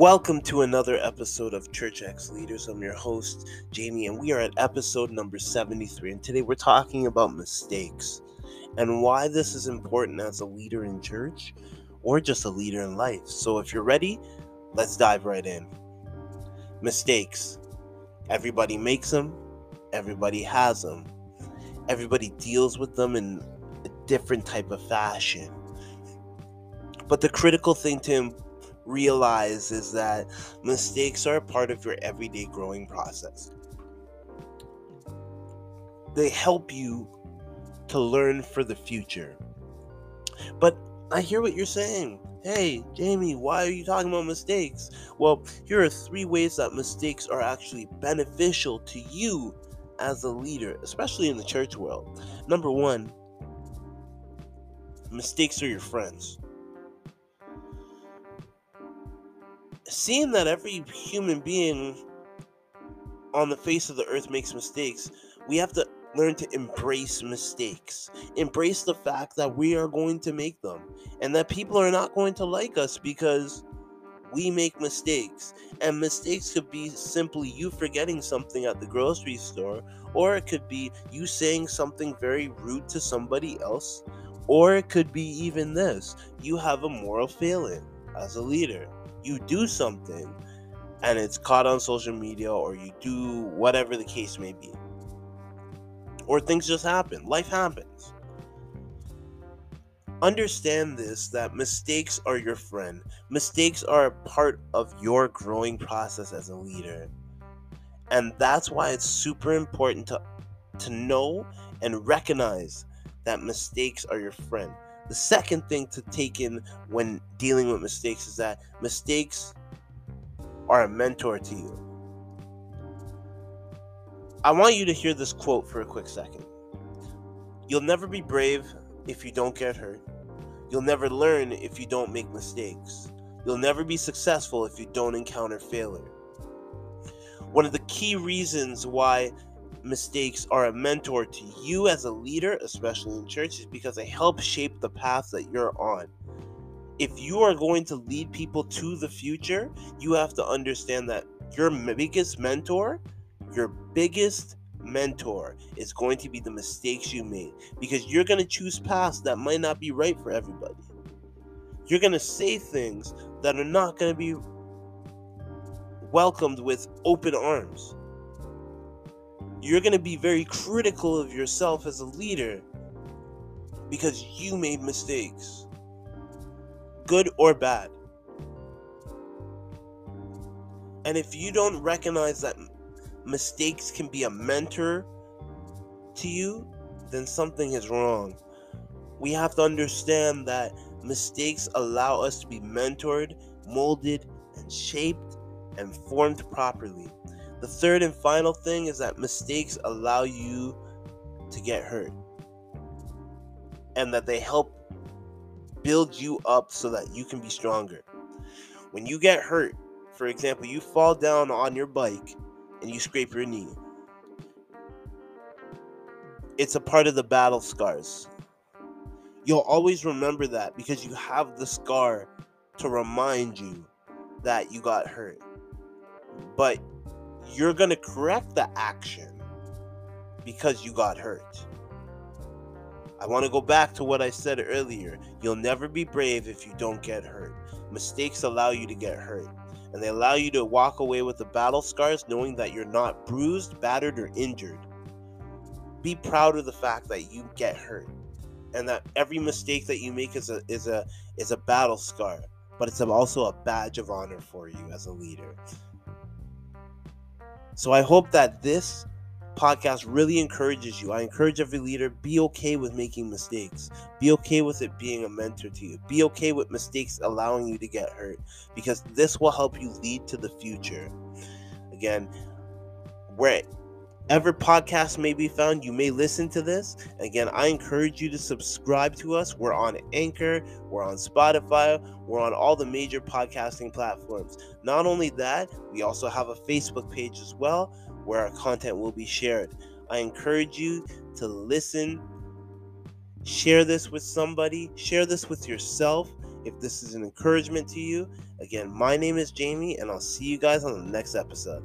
Welcome to another episode of Church X Leaders. I'm your host, Jamie, and we are at episode number 73. And today we're talking about mistakes and why this is important as a leader in church or just a leader in life. So if you're ready, let's dive right in. Mistakes. Everybody makes them, everybody has them, everybody deals with them in a different type of fashion. But the critical thing to realize is that mistakes are a part of your everyday growing process. They help you to learn for the future. But I hear what you're saying. Hey, Jamie, why are you talking about mistakes? Well, here are three ways that mistakes are actually beneficial to you as a leader, especially in the church world. Number one, mistakes are your friends. Seeing that every human being on the face of the earth makes mistakes, we have to learn to embrace mistakes. Embrace the fact that we are going to make them and that people are not going to like us because we make mistakes. And mistakes could be simply you forgetting something at the grocery store, or it could be you saying something very rude to somebody else, or it could be even this you have a moral failing as a leader you do something and it's caught on social media or you do whatever the case may be. Or things just happen. Life happens. Understand this that mistakes are your friend. Mistakes are a part of your growing process as a leader. And that's why it's super important to to know and recognize that mistakes are your friend. The second thing to take in when dealing with mistakes is that mistakes are a mentor to you. I want you to hear this quote for a quick second. You'll never be brave if you don't get hurt. You'll never learn if you don't make mistakes. You'll never be successful if you don't encounter failure. One of the key reasons why mistakes are a mentor to you as a leader, especially in churches, because they help shape the path that you're on. If you are going to lead people to the future, you have to understand that your biggest mentor, your biggest mentor is going to be the mistakes you made because you're going to choose paths that might not be right for everybody. You're going to say things that are not going to be welcomed with open arms you're going to be very critical of yourself as a leader because you made mistakes, good or bad. And if you don't recognize that mistakes can be a mentor to you, then something is wrong. We have to understand that mistakes allow us to be mentored, molded, and shaped and formed properly. The third and final thing is that mistakes allow you to get hurt and that they help build you up so that you can be stronger. When you get hurt, for example, you fall down on your bike and you scrape your knee. It's a part of the battle scars. You'll always remember that because you have the scar to remind you that you got hurt. But you're going to correct the action because you got hurt. I want to go back to what I said earlier. You'll never be brave if you don't get hurt. Mistakes allow you to get hurt, and they allow you to walk away with the battle scars knowing that you're not bruised, battered, or injured. Be proud of the fact that you get hurt and that every mistake that you make is a is a is a battle scar, but it's also a badge of honor for you as a leader. So I hope that this podcast really encourages you. I encourage every leader be okay with making mistakes. Be okay with it being a mentor to you. Be okay with mistakes allowing you to get hurt because this will help you lead to the future. Again, where wherever podcast may be found, you may listen to this. Again, I encourage you to subscribe to us. We're on Anchor, we're on Spotify, we're on all the major podcasting platforms. Not only that, we also have a Facebook page as well where our content will be shared. I encourage you to listen, share this with somebody, share this with yourself, if this is an encouragement to you. Again, my name is Jamie, and I'll see you guys on the next episode.